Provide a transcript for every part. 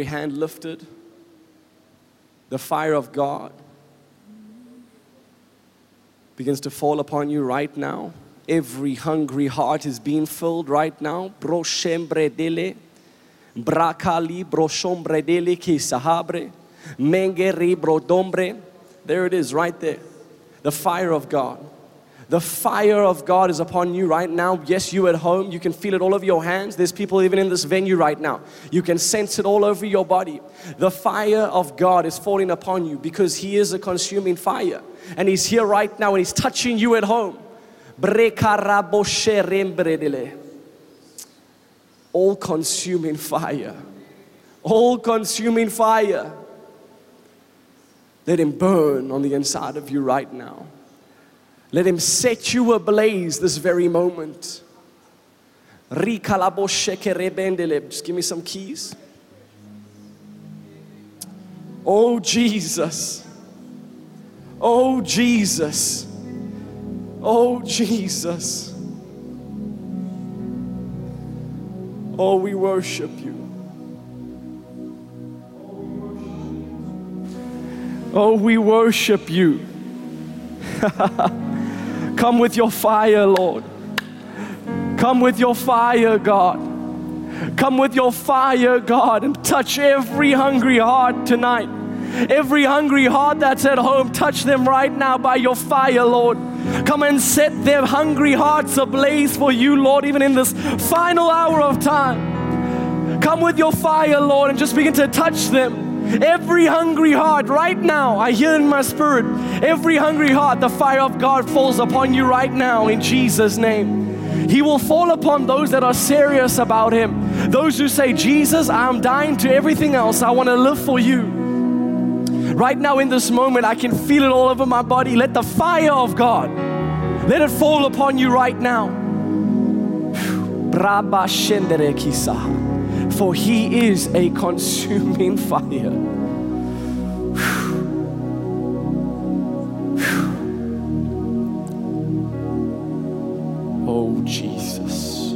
every hand lifted. The fire of God begins to fall upon you right now. Every hungry heart is being filled right now. Broshembre dele, brakali broshombre dele ki sahabre, mengeri brodombre. There it is, right there. The fire of God. The fire of God is upon you right now. Yes, you at home, you can feel it all over your hands. There's people even in this venue right now. You can sense it all over your body. The fire of God is falling upon you because He is a consuming fire. And He's here right now and He's touching you at home. All consuming fire. All consuming fire. Let Him burn on the inside of you right now. Let Him set you ablaze this very moment. Just give me some keys. Oh, Jesus. Oh, Jesus. Oh, Jesus. Oh, we worship you. Oh, we worship you. Come with your fire, Lord. Come with your fire, God. Come with your fire, God, and touch every hungry heart tonight. Every hungry heart that's at home, touch them right now by your fire, Lord. Come and set their hungry hearts ablaze for you, Lord, even in this final hour of time. Come with your fire, Lord, and just begin to touch them. Every hungry heart right now, I hear in my spirit, every hungry heart, the fire of God falls upon you right now in Jesus' name. He will fall upon those that are serious about Him. Those who say, Jesus, I'm dying to everything else. I want to live for you. Right now, in this moment, I can feel it all over my body. Let the fire of God, let it fall upon you right now. For He is a consuming fire. Oh, Jesus.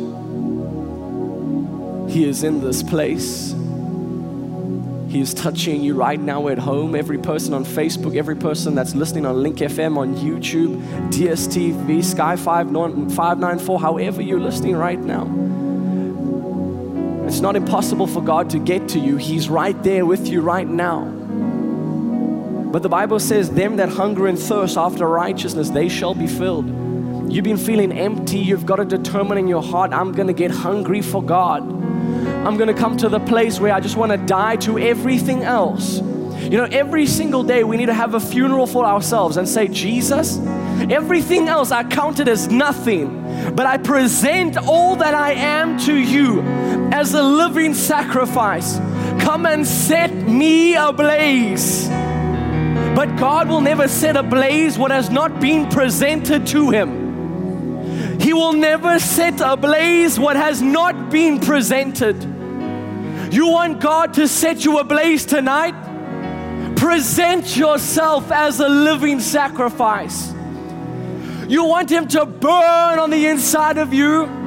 He is in this place. He is touching you right now at home. Every person on Facebook, every person that's listening on Link FM, on YouTube, DSTV, Sky 594, however you're listening right now. Not impossible for God to get to you. He's right there with you right now. But the Bible says, Them that hunger and thirst after righteousness, they shall be filled. You've been feeling empty. You've got to determine in your heart, I'm going to get hungry for God. I'm going to come to the place where I just want to die to everything else. You know, every single day we need to have a funeral for ourselves and say, Jesus, everything else I counted as nothing, but I present all that I am to you as a living sacrifice. Come and set me ablaze. But God will never set ablaze what has not been presented to Him. He will never set ablaze what has not been presented. You want God to set you ablaze tonight? Present yourself as a living sacrifice. You want Him to burn on the inside of you?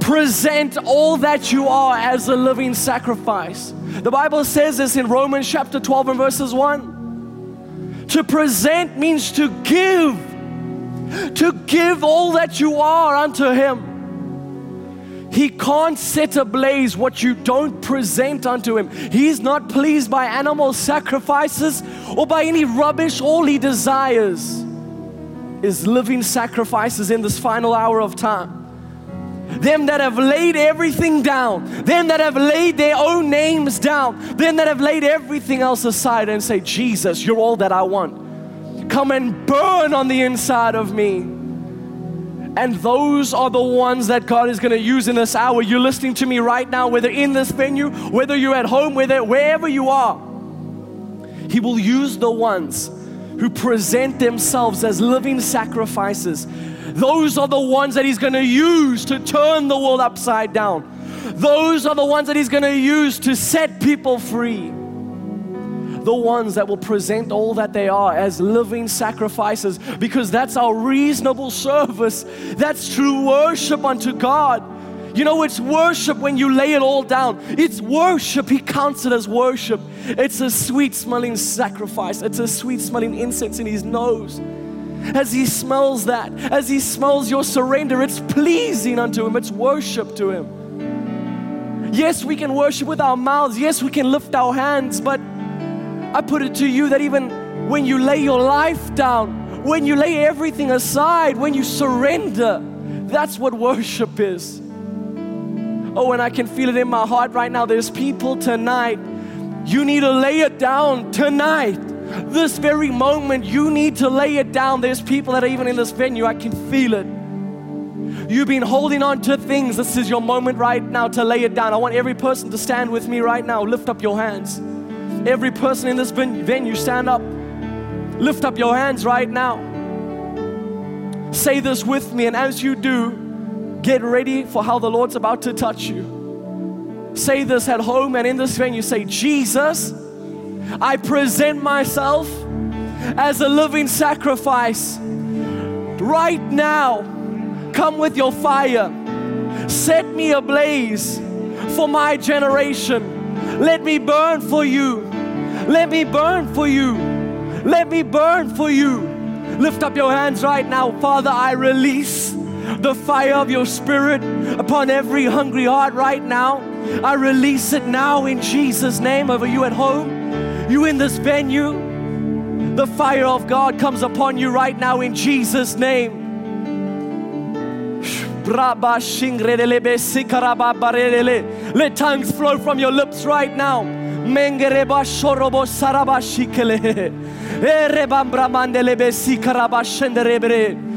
present all that you are as a living sacrifice. The Bible says this in Romans chapter 12 and verses 1. To present means to give, to give all that you are unto Him. He can't set ablaze what you don't present unto Him. He's not pleased by animal sacrifices or by any rubbish. All He desires is living sacrifices in this final hour of time them that have laid everything down, them that have laid their own names down, them that have laid everything else aside and say, Jesus, you're all that I want. Come and burn on the inside of me. And those are the ones that God is going to use in this hour. You're listening to me right now, whether in this venue, whether you're at home, whether wherever you are. He will use the ones who present themselves as living sacrifices those are the ones that He's going to use to turn the world upside down. Those are the ones that He's going to use to set people free. The ones that will present all that they are as living sacrifices because that's our reasonable service. That's true worship unto God. You know, it's worship when you lay it all down. It's worship. He counts it as worship. It's a sweet smelling sacrifice, it's a sweet smelling incense in His nose. As He smells that, as He smells your surrender, it's pleasing unto Him, it's worship to Him. Yes, we can worship with our mouths. Yes, we can lift our hands, but I put it to you that even when you lay your life down, when you lay everything aside, when you surrender, that's what worship is. Oh, and I can feel it in my heart right now. There's people tonight, you need to lay it down tonight. This very moment, you need to lay it down. There's people that are even in this venue, I can feel it. You've been holding on to things. This is your moment right now to lay it down. I want every person to stand with me right now. Lift up your hands. Every person in this venue, stand up. Lift up your hands right now. Say this with me, and as you do, Get ready for how the Lord's about to touch you. Say this at home and in this venue. Say, Jesus, I present myself as a living sacrifice. Right now, come with your fire. Set me ablaze for my generation. Let me burn for you. Let me burn for you. Let me burn for you. Lift up your hands right now. Father, I release the fire of your spirit upon every hungry heart right now. I release it now in Jesus' name over you at home, you in this venue. The fire of God comes upon you right now in Jesus' name. Let tongues flow from your lips right now. Mengereba.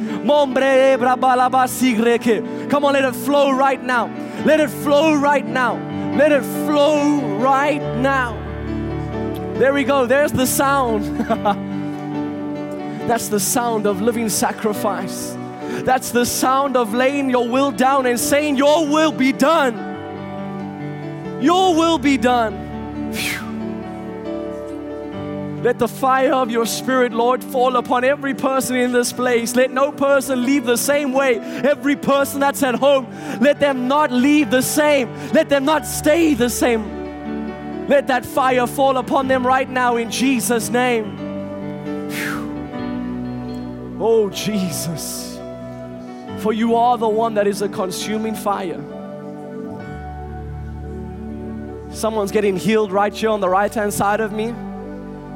Come on, let it flow right now. Let it flow right now. Let it flow right now. There we go. There's the sound. That's the sound of living sacrifice. That's the sound of laying your will down and saying, Your will be done. Your will be done. Phew. Let the fire of your spirit, Lord, fall upon every person in this place. Let no person leave the same way. Every person that's at home, let them not leave the same. Let them not stay the same. Let that fire fall upon them right now in Jesus' name. Oh, Jesus. For you are the one that is a consuming fire. Someone's getting healed right here on the right hand side of me.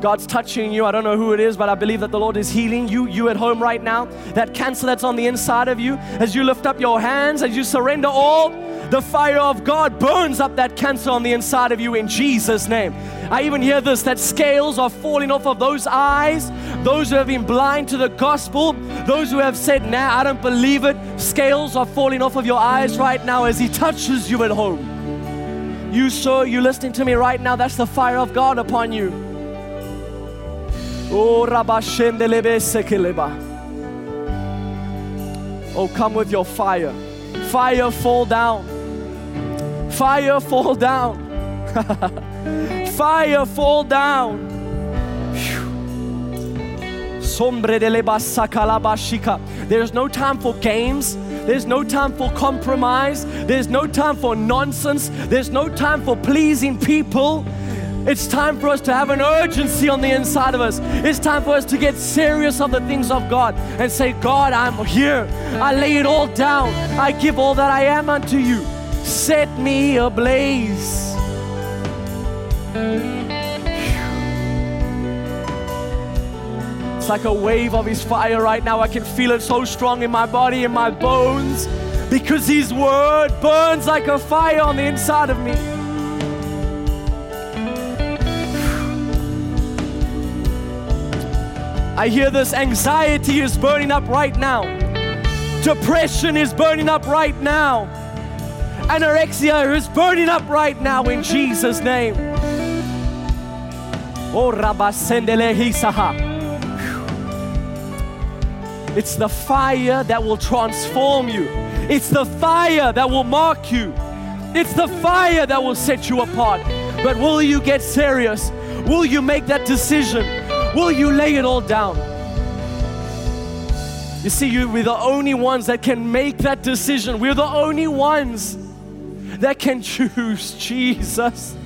God's touching you. I don't know who it is, but I believe that the Lord is healing you, you at home right now. That cancer that's on the inside of you, as you lift up your hands, as you surrender all, the fire of God burns up that cancer on the inside of you in Jesus' name. I even hear this that scales are falling off of those eyes, those who have been blind to the gospel, those who have said, Nah, I don't believe it. Scales are falling off of your eyes right now as He touches you at home. You, sir, you listening to me right now, that's the fire of God upon you. Oh, come with your fire. Fire fall down. Fire fall down. fire fall down. There's no time for games. There's no time for compromise. There's no time for nonsense. There's no time for pleasing people. It's time for us to have an urgency on the inside of us. It's time for us to get serious on the things of God and say, God, I'm here. I lay it all down. I give all that I am unto you. Set me ablaze. It's like a wave of His fire right now. I can feel it so strong in my body, in my bones, because His word burns like a fire on the inside of me. I hear this anxiety is burning up right now. Depression is burning up right now. Anorexia is burning up right now in Jesus' name. Oh, it's the fire that will transform you. It's the fire that will mark you. It's the fire that will set you apart. But will you get serious? Will you make that decision? Will you lay it all down? You see, you, we're the only ones that can make that decision. We're the only ones that can choose Jesus.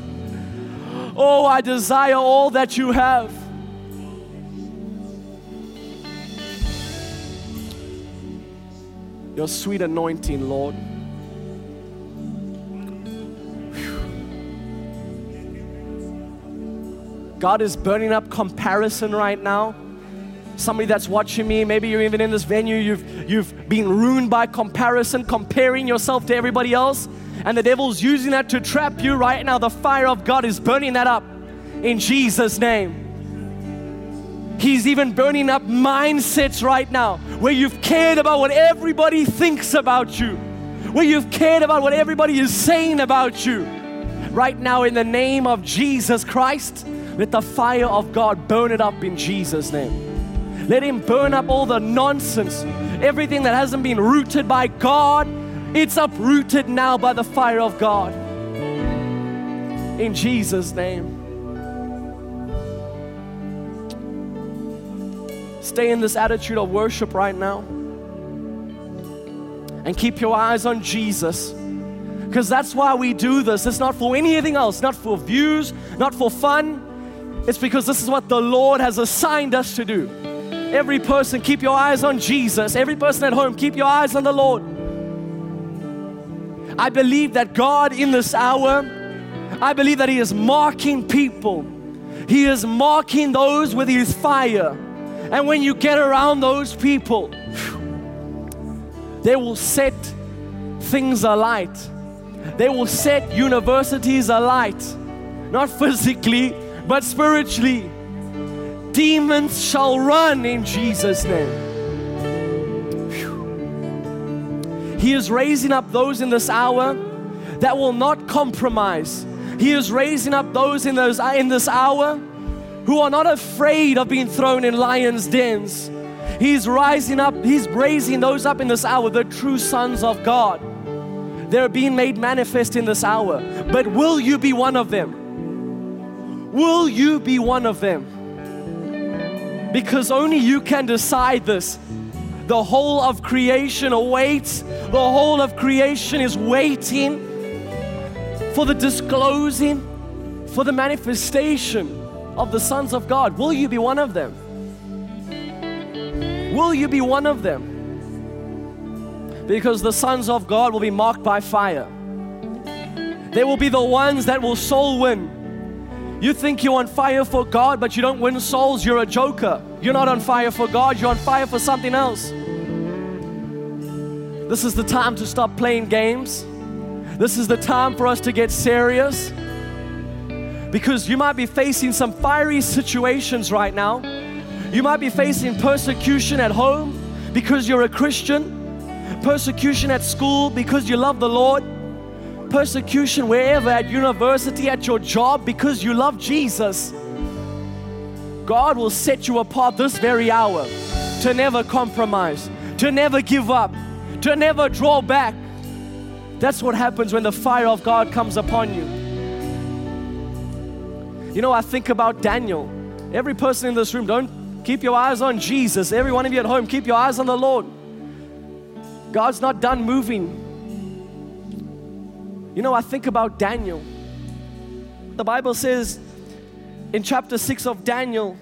Oh, I desire all that you have. Your sweet anointing, Lord. God is burning up comparison right now. Somebody that's watching me, maybe you're even in this venue, you've, you've been ruined by comparison, comparing yourself to everybody else, and the devil's using that to trap you right now. The fire of God is burning that up in Jesus' name. He's even burning up mindsets right now where you've cared about what everybody thinks about you, where you've cared about what everybody is saying about you. Right now, in the name of Jesus Christ, let the fire of God burn it up in Jesus' name. Let Him burn up all the nonsense, everything that hasn't been rooted by God. It's uprooted now by the fire of God. In Jesus' name. Stay in this attitude of worship right now. And keep your eyes on Jesus. Because that's why we do this. It's not for anything else, not for views, not for fun. It's because this is what the Lord has assigned us to do. Every person, keep your eyes on Jesus. Every person at home, keep your eyes on the Lord. I believe that God in this hour, I believe that He is marking people. He is marking those with His fire. And when you get around those people, they will set things alight. They will set universities alight. Not physically, but spiritually. Demons shall run in Jesus' name. He is raising up those in this hour that will not compromise. He is raising up those in, those, in this hour who are not afraid of being thrown in lions' dens. He's rising up, He's raising those up in this hour, the true sons of God. They're being made manifest in this hour. But will you be one of them? Will you be one of them? Because only you can decide this. The whole of creation awaits, the whole of creation is waiting for the disclosing, for the manifestation of the sons of God. Will you be one of them? Will you be one of them? Because the sons of God will be marked by fire. They will be the ones that will soul win. You think you're on fire for God, but you don't win souls, you're a joker. You're not on fire for God, you're on fire for something else. This is the time to stop playing games. This is the time for us to get serious. Because you might be facing some fiery situations right now. You might be facing persecution at home because you're a Christian, persecution at school because you love the Lord, persecution wherever, at university, at your job because you love Jesus. God will set you apart this very hour to never compromise, to never give up, to never draw back. That's what happens when the fire of God comes upon you. You know, I think about Daniel. Every person in this room, don't keep your eyes on Jesus. Every one of you at home, keep your eyes on the Lord. God's not done moving. You know, I think about Daniel. The Bible says in chapter 6 of Daniel,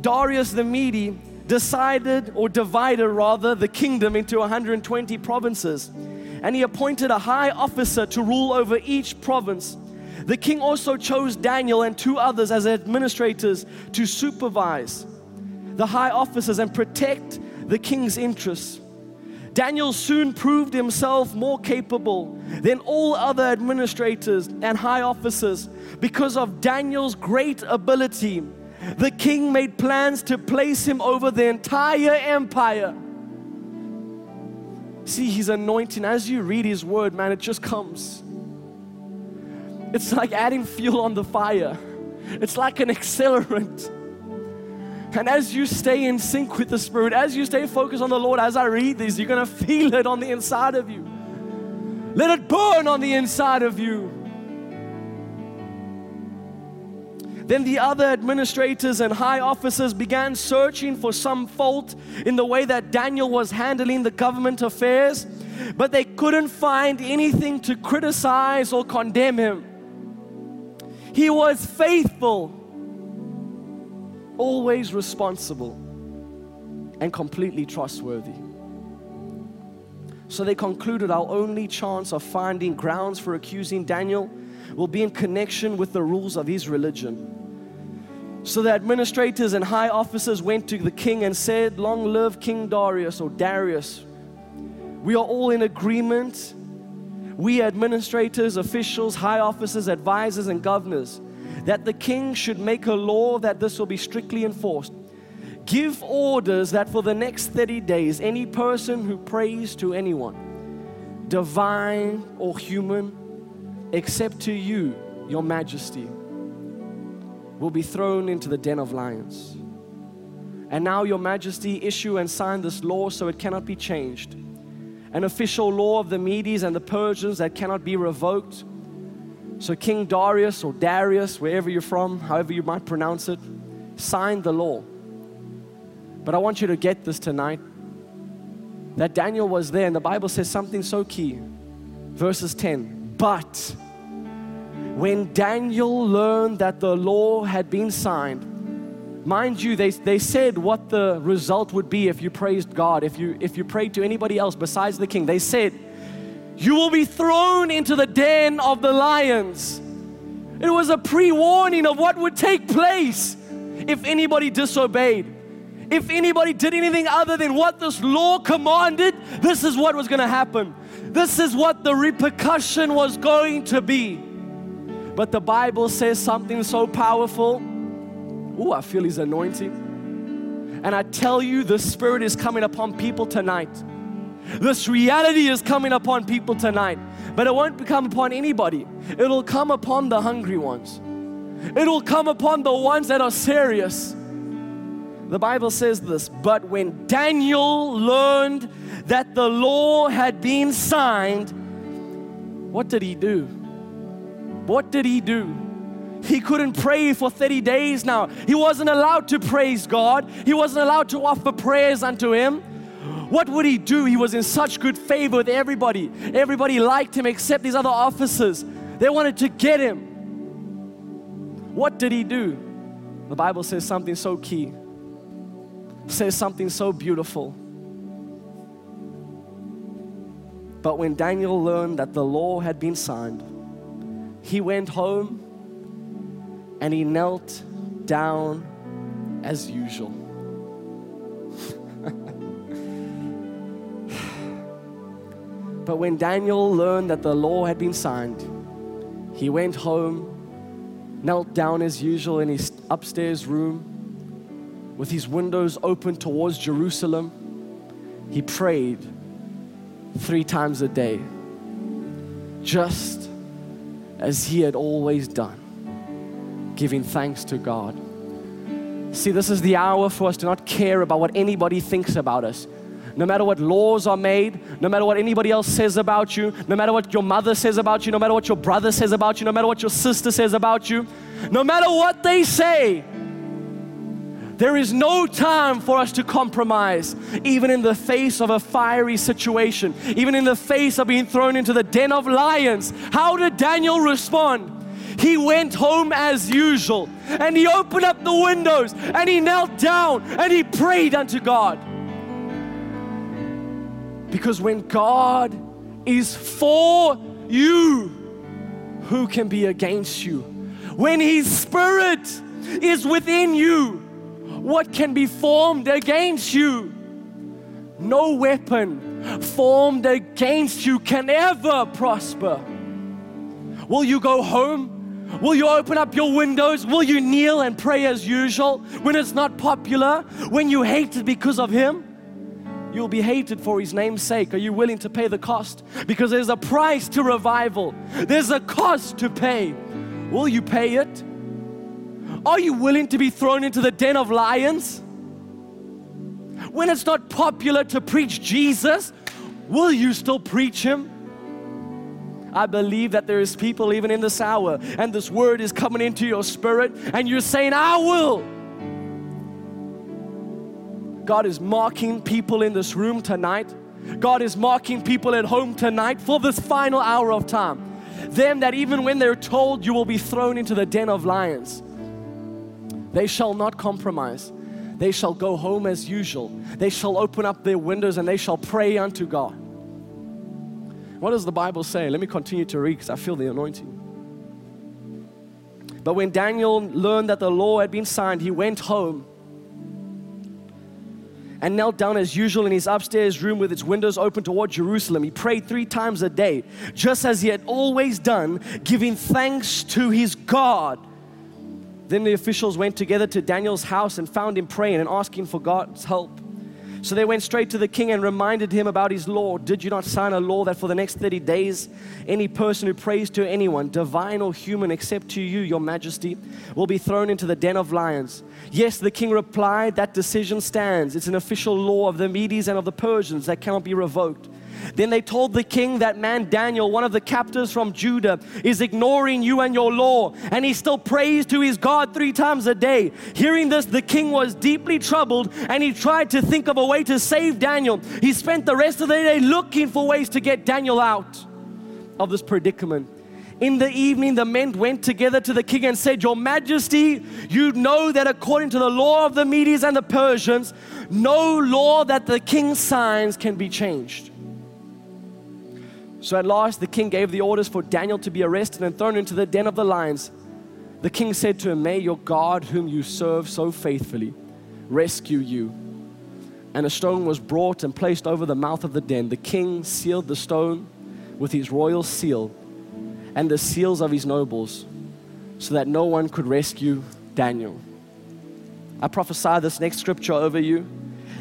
Darius the Mede decided or divided rather the kingdom into 120 provinces. And he appointed a high officer to rule over each province. The king also chose Daniel and two others as administrators to supervise the high officers and protect the king's interests. Daniel soon proved himself more capable than all other administrators and high officers because of Daniel's great ability. The king made plans to place him over the entire empire. See, his anointing, as you read his word, man, it just comes. It's like adding fuel on the fire, it's like an accelerant. And as you stay in sync with the Spirit, as you stay focused on the Lord, as I read these, you're going to feel it on the inside of you. Let it burn on the inside of you. Then the other administrators and high officers began searching for some fault in the way that Daniel was handling the government affairs. but they couldn't find anything to criticize or condemn him. He was faithful, always responsible, and completely trustworthy. So they concluded our only chance of finding grounds for accusing Daniel will be in connection with the rules of his religion. So the administrators and high officers went to the king and said, Long live King Darius or Darius. We are all in agreement. We administrators, officials, high officers, advisors, and governors, that the king should make a law that this will be strictly enforced give orders that for the next 30 days, any person who prays to anyone, divine or human, except to you, your majesty, will be thrown into the den of lions. And now, your majesty, issue and sign this law so it cannot be changed. An official law of the Medes and the Persians that cannot be revoked. So, King Darius or Darius, wherever you're from, however you might pronounce it, signed the law. But I want you to get this tonight that Daniel was there, and the Bible says something so key. Verses 10 But when Daniel learned that the law had been signed, mind you, they, they said what the result would be if you praised God, if you, if you prayed to anybody else besides the king. They said, You will be thrown into the den of the lions. It was a pre warning of what would take place if anybody disobeyed if anybody did anything other than what this law commanded, this is what was going to happen. This is what the repercussion was going to be. But the Bible says something so powerful. Oh, I feel His anointing. And I tell you, the Spirit is coming upon people tonight. This reality is coming upon people tonight. But it won't come upon anybody, it'll come upon the hungry ones. It'll come upon the ones that are serious. The Bible says this, but when Daniel learned that the law had been signed, what did he do? What did he do? He couldn't pray for 30 days now. He wasn't allowed to praise God. He wasn't allowed to offer prayers unto him. What would he do? He was in such good favor with everybody. Everybody liked him except these other officers. They wanted to get him. What did he do? The Bible says something so key says something so beautiful. But when Daniel learned that the law had been signed, he went home and he knelt down as usual. But when Daniel learned that the law had been signed, he went home, knelt down as usual in his upstairs room with his windows open towards Jerusalem, he prayed three times a day, just as he had always done, giving thanks to God. See, this is the hour for us to not care about what anybody thinks about us. No matter what laws are made, no matter what anybody else says about you, no matter what your mother says about you, no matter what your brother says about you, no matter what your sister says about you, no matter what they say, there is no time for us to compromise, even in the face of a fiery situation, even in the face of being thrown into the den of lions. How did Daniel respond? He went home as usual and he opened up the windows and he knelt down and he prayed unto God. Because when God is for you, who can be against you? When His Spirit is within you, what can be formed against you? No weapon formed against you can ever prosper. Will you go home? Will you open up your windows? Will you kneel and pray as usual when it's not popular? When you hate it because of Him? You'll be hated for His name's sake. Are you willing to pay the cost? Because there's a price to revival, there's a cost to pay. Will you pay it? Are you willing to be thrown into the den of lions? When it's not popular to preach Jesus, will you still preach Him? I believe that there is people even in this hour, and this word is coming into your spirit, and you're saying, I will. God is marking people in this room tonight God is marking people at home tonight for this final hour of time. Them that even when they're told you will be thrown into the den of lions, they shall not compromise. They shall go home as usual. They shall open up their windows and they shall pray unto God. What does the Bible say? Let me continue to read because I feel the anointing. But when Daniel learned that the law had been signed, he went home and knelt down as usual in his upstairs room with its windows open toward Jerusalem. He prayed three times a day, just as he had always done, giving thanks to his God. Then the officials went together to Daniel's house and found him praying and asking for God's help. So they went straight to the king and reminded him about his law. Did you not sign a law that for the next 30 days, any person who prays to anyone, divine or human, except to you, your majesty, will be thrown into the den of lions? Yes, the king replied, That decision stands. It's an official law of the Medes and of the Persians that cannot be revoked. Then they told the king that man Daniel, one of the captives from Judah, is ignoring you and your law, and he still prays to his God three times a day. Hearing this, the king was deeply troubled and he tried to think of a way to save Daniel. He spent the rest of the day looking for ways to get Daniel out of this predicament. In the evening, the men went together to the king and said, Your Majesty, you know that according to the law of the Medes and the Persians, no law that the king signs can be changed. So at last the king gave the orders for Daniel to be arrested and thrown into the den of the lions. The king said to him, May your God, whom you serve so faithfully, rescue you. And a stone was brought and placed over the mouth of the den. The king sealed the stone with his royal seal and the seals of his nobles, so that no one could rescue Daniel. I prophesy this next scripture over you.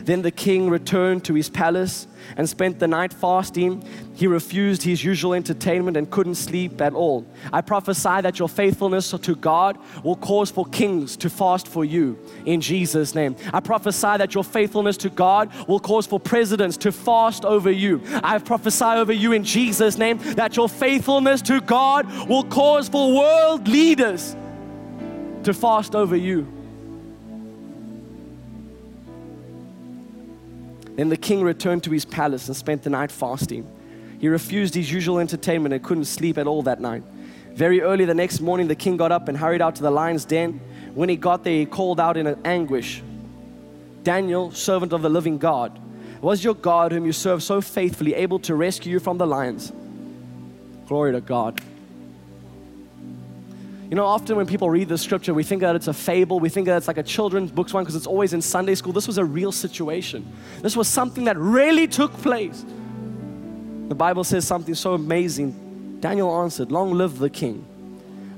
Then the king returned to his palace and spent the night fasting. He refused his usual entertainment and couldn't sleep at all. I prophesy that your faithfulness to God will cause for kings to fast for you in Jesus' name. I prophesy that your faithfulness to God will cause for presidents to fast over you. I prophesy over you in Jesus' name that your faithfulness to God will cause for world leaders to fast over you. Then the king returned to his palace and spent the night fasting. He refused his usual entertainment and couldn't sleep at all that night. Very early the next morning, the king got up and hurried out to the lion's den. When he got there, he called out in anguish Daniel, servant of the living God, was your God, whom you serve so faithfully, able to rescue you from the lions? Glory to God. You know, often when people read the scripture, we think that it's a fable. We think that it's like a children's books one because it's always in Sunday school. This was a real situation. This was something that really took place. The Bible says something so amazing. Daniel answered, Long live the king.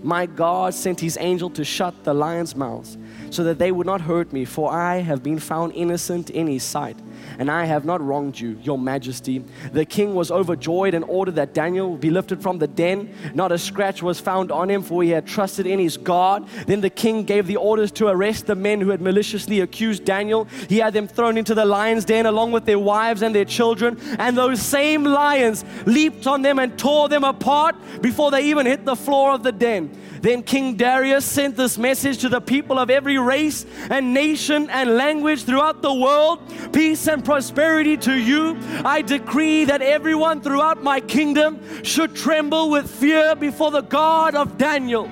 My God sent his angel to shut the lions' mouths so that they would not hurt me, for I have been found innocent in his sight and I have not wronged you, your majesty. The king was overjoyed and ordered that Daniel be lifted from the den. Not a scratch was found on him, for he had trusted in his God. Then the king gave the orders to arrest the men who had maliciously accused Daniel. He had them thrown into the lion's den along with their wives and their children, and those same lions leaped on them and tore them apart before they even hit the floor of the den. Then King Darius sent this message to the people of every race and nation and language throughout the world Peace and prosperity to you. I decree that everyone throughout my kingdom should tremble with fear before the God of Daniel.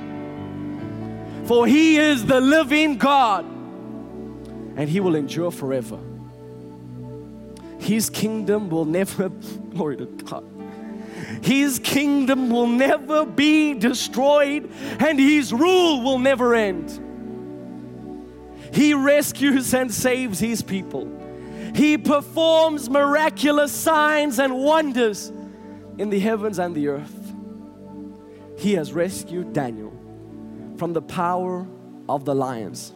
For he is the living God and he will endure forever. His kingdom will never, glory to God his kingdom will never be destroyed and His rule will never end. He rescues and saves His people. He performs miraculous signs and wonders in the heavens and the earth. He has rescued Daniel from the power of the lions.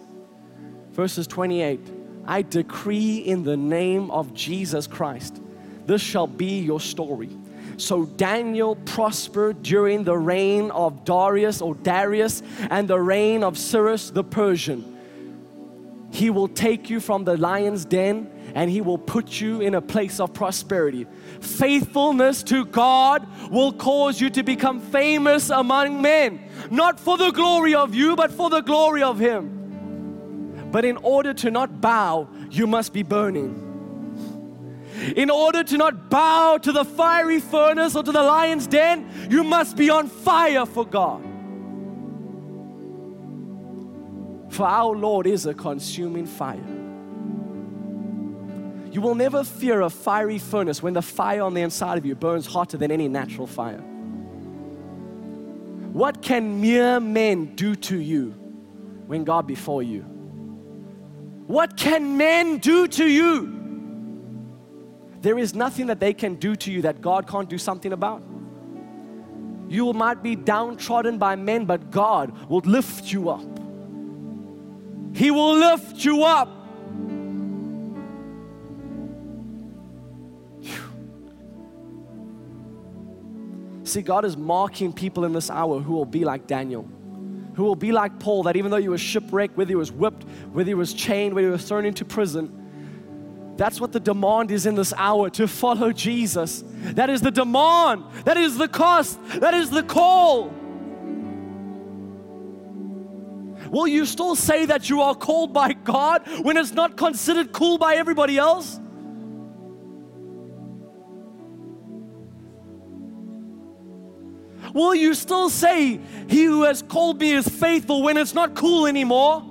Verses 28 I decree in the name of Jesus Christ, this shall be your story. So Daniel prospered during the reign of Darius or Darius and the reign of Cyrus the Persian. He will take you from the lion's den and He will put you in a place of prosperity. Faithfulness to God will cause you to become famous among men, not for the glory of you, but for the glory of Him. But in order to not bow, you must be burning. In order to not bow to the fiery furnace or to the lion's den, you must be on fire for God. For our Lord is a consuming fire. You will never fear a fiery furnace when the fire on the inside of you burns hotter than any natural fire. What can mere men do to you when God before you? What can men do to you? There is nothing that they can do to you that God can't do something about. You might be downtrodden by men, but God will lift you up. He will lift you up. See, God is marking people in this hour who will be like Daniel, who will be like Paul, that even though he was shipwrecked, whether he was whipped, whether he was chained, whether he was thrown into prison, that's what the demand is in this hour to follow Jesus. That is the demand, that is the cost, that is the call. Will you still say that you are called by God when it's not considered cool by everybody else? Will you still say, He who has called me is faithful when it's not cool anymore?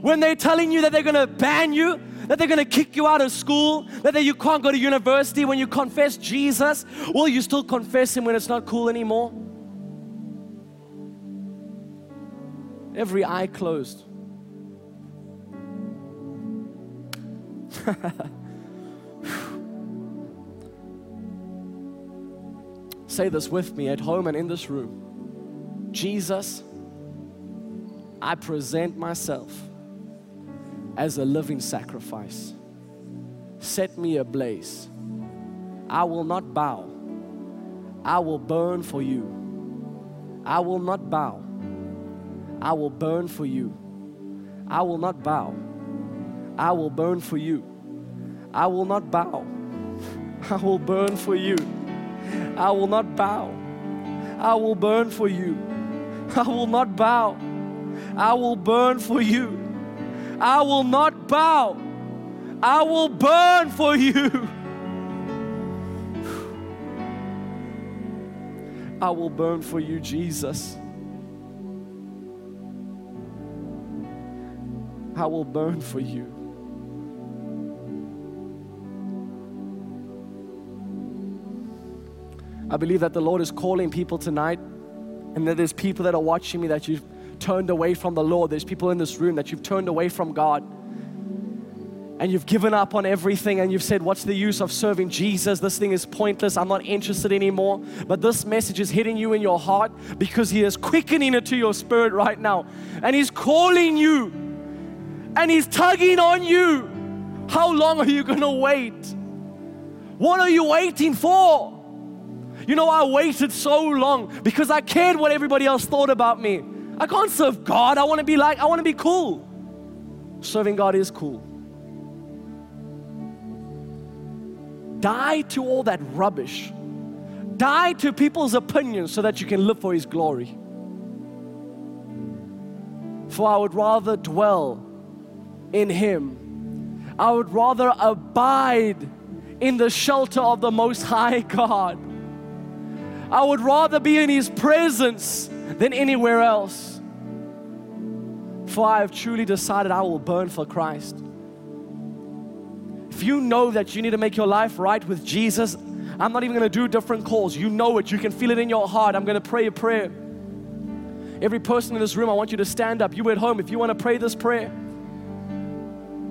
When they're telling you that they're gonna ban you, that they're gonna kick you out of school, that you can't go to university when you confess Jesus, will you still confess Him when it's not cool anymore? Every eye closed. Say this with me at home and in this room. Jesus, I present myself as a living sacrifice. Set me ablaze. I will not bow. I will burn for you. I will not bow. I will burn for you. I will not bow. I will burn for you. I will not bow. I will burn for you. I will not bow. I will burn for you. I will not bow. I will burn for you. I will not bow. I will burn for you. I will burn for you, Jesus. I will burn for you. I believe that the Lord is calling people tonight, and that there's people that are watching me that you've turned away from the Lord. There's people in this room that you've turned away from God. And you've given up on everything, and you've said, What's the use of serving Jesus? This thing is pointless. I'm not interested anymore. But this message is hitting you in your heart because He is quickening it to your spirit right now. And He's calling you, and He's tugging on you. How long are you going to wait? What are you waiting for? You know, I waited so long because I cared what everybody else thought about me. I can't serve God. I want to be like, I want to be cool. Serving God is cool. Die to all that rubbish. Die to people's opinions so that you can live for His glory. For I would rather dwell in Him, I would rather abide in the shelter of the Most High God I would rather be in His presence than anywhere else. For I have truly decided I will burn for Christ. If you know that you need to make your life right with Jesus, I'm not even going to do different calls. You know it, you can feel it in your heart. I'm going to pray a prayer. Every person in this room, I want you to stand up. You at home, if you want to pray this prayer,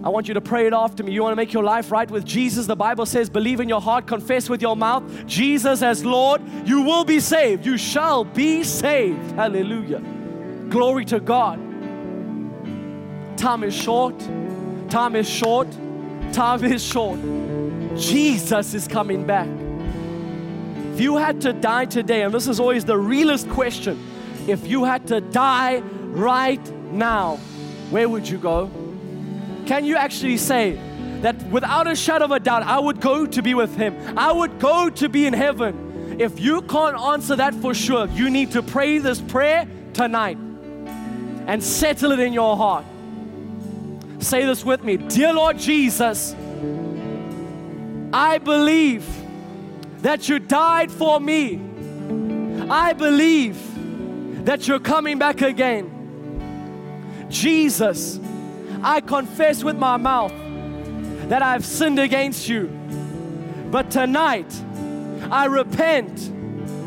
I want you to pray it after me. You want to make your life right with Jesus? The Bible says, believe in your heart, confess with your mouth Jesus as Lord. You will be saved. You shall be saved. Hallelujah. Glory to God. Time is short. Time is short. Time is short. Jesus is coming back. If you had to die today, and this is always the realest question, if you had to die right now, where would you go? Can you actually say that without a shadow of a doubt, I would go to be with Him? I would go to be in heaven. If you can't answer that for sure, you need to pray this prayer tonight and settle it in your heart. Say this with me Dear Lord Jesus, I believe that you died for me. I believe that you're coming back again. Jesus, I confess with my mouth that I've sinned against you. But tonight, I repent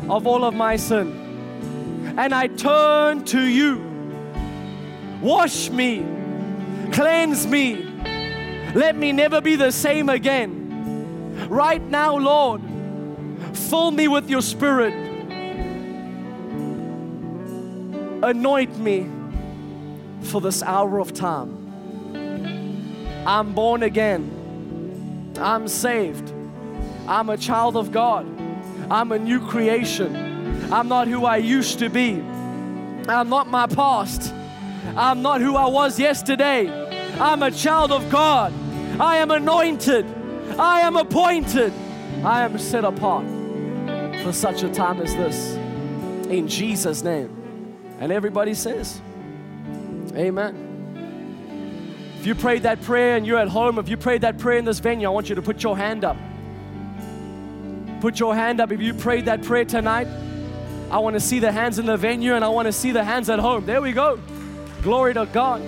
of all of my sin and I turn to you. Wash me, cleanse me, let me never be the same again. Right now, Lord, fill me with your spirit. Anoint me for this hour of time. I'm born again. I'm saved. I'm a child of God. I'm a new creation. I'm not who I used to be. I'm not my past. I'm not who I was yesterday. I'm a child of God. I am anointed. I am appointed. I am set apart for such a time as this. In Jesus' name. And everybody says, Amen. If you prayed that prayer and you're at home, if you prayed that prayer in this venue, I want you to put your hand up. Put your hand up if you prayed that prayer tonight. I want to see the hands in the venue and I want to see the hands at home. There we go. Glory to God.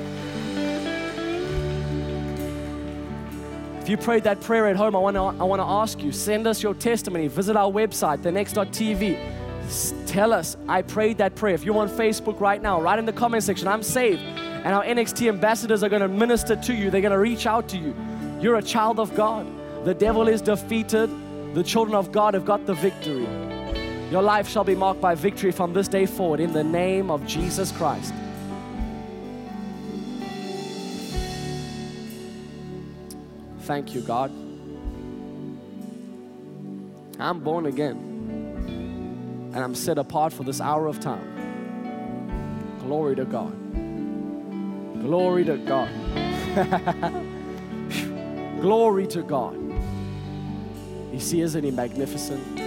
If you prayed that prayer at home, I want to, I want to ask you send us your testimony. Visit our website, thenext.tv. Tell us, I prayed that prayer. If you're on Facebook right now, write in the comment section, I'm saved. And our NXT ambassadors are going to minister to you, they're going to reach out to you. You're a child of God. The devil is defeated, the children of God have got the victory. Your life shall be marked by victory from this day forward in the name of Jesus Christ. Thank you, God. I'm born again and I'm set apart for this hour of time. Glory to God. Glory to God. Glory to God. You see, isn't He magnificent?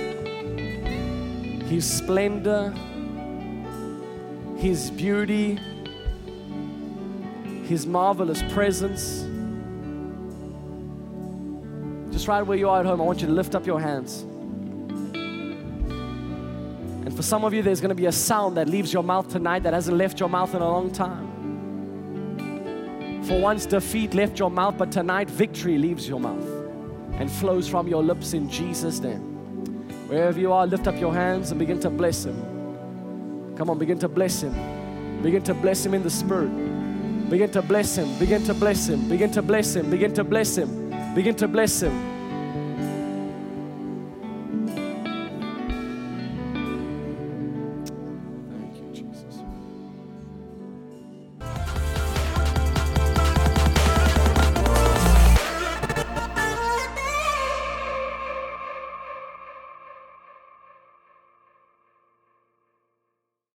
His splendor, His beauty, His marvelous presence. Just right where you are at home, I want you to lift up your hands. And for some of you, there's going to be a sound that leaves your mouth tonight that hasn't left your mouth in a long time. For once, defeat left your mouth, but tonight, victory leaves your mouth and flows from your lips in Jesus' name. Wherever you are, lift up your hands and begin to bless Him. Come on, begin to bless Him. Begin to bless Him in the Spirit. Begin to bless Him. Begin to bless Him. Begin to bless Him. Begin to bless Him. Begin to bless Him.